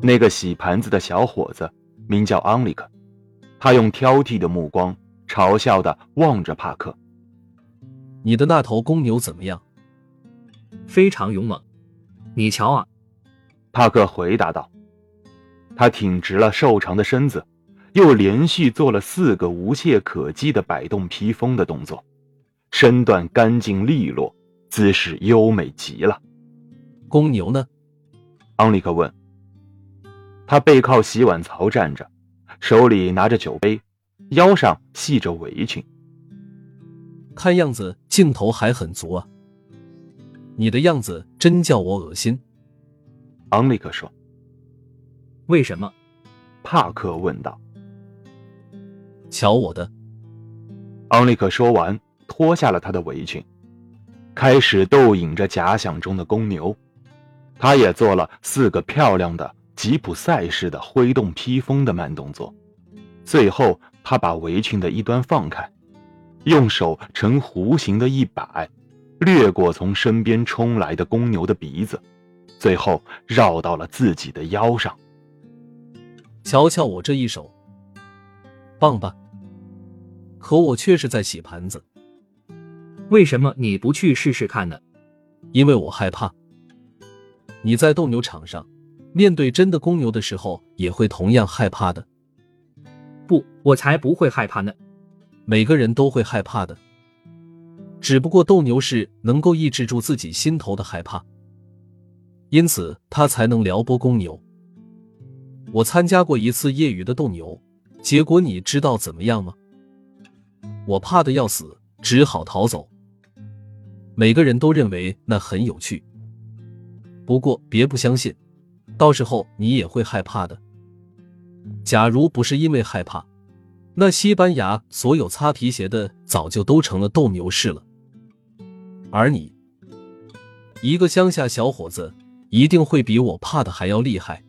那个洗盘子的小伙子名叫昂里克，他用挑剔的目光嘲笑的望着帕克：“你的那头公牛怎么样？”“非常勇猛，你瞧啊！”帕克回答道。他挺直了瘦长的身子，又连续做了四个无懈可击的摆动披风的动作，身段干净利落，姿势优美极了。公牛呢？昂里克问。他背靠洗碗槽站着，手里拿着酒杯，腰上系着围裙。看样子劲头还很足啊！你的样子真叫我恶心。昂里克说。为什么？帕克问道。瞧我的！昂里克说完，脱下了他的围裙，开始逗引着假想中的公牛。他也做了四个漂亮的。吉普赛式的挥动披风的慢动作，最后他把围裙的一端放开，用手呈弧形的一摆，掠过从身边冲来的公牛的鼻子，最后绕到了自己的腰上。瞧瞧我这一手，棒吧？可我却是在洗盘子。为什么你不去试试看呢？因为我害怕。你在斗牛场上。面对真的公牛的时候，也会同样害怕的。不，我才不会害怕呢。每个人都会害怕的，只不过斗牛士能够抑制住自己心头的害怕，因此他才能撩拨公牛。我参加过一次业余的斗牛，结果你知道怎么样吗？我怕的要死，只好逃走。每个人都认为那很有趣，不过别不相信。到时候你也会害怕的。假如不是因为害怕，那西班牙所有擦皮鞋的早就都成了斗牛士了。而你，一个乡下小伙子，一定会比我怕的还要厉害。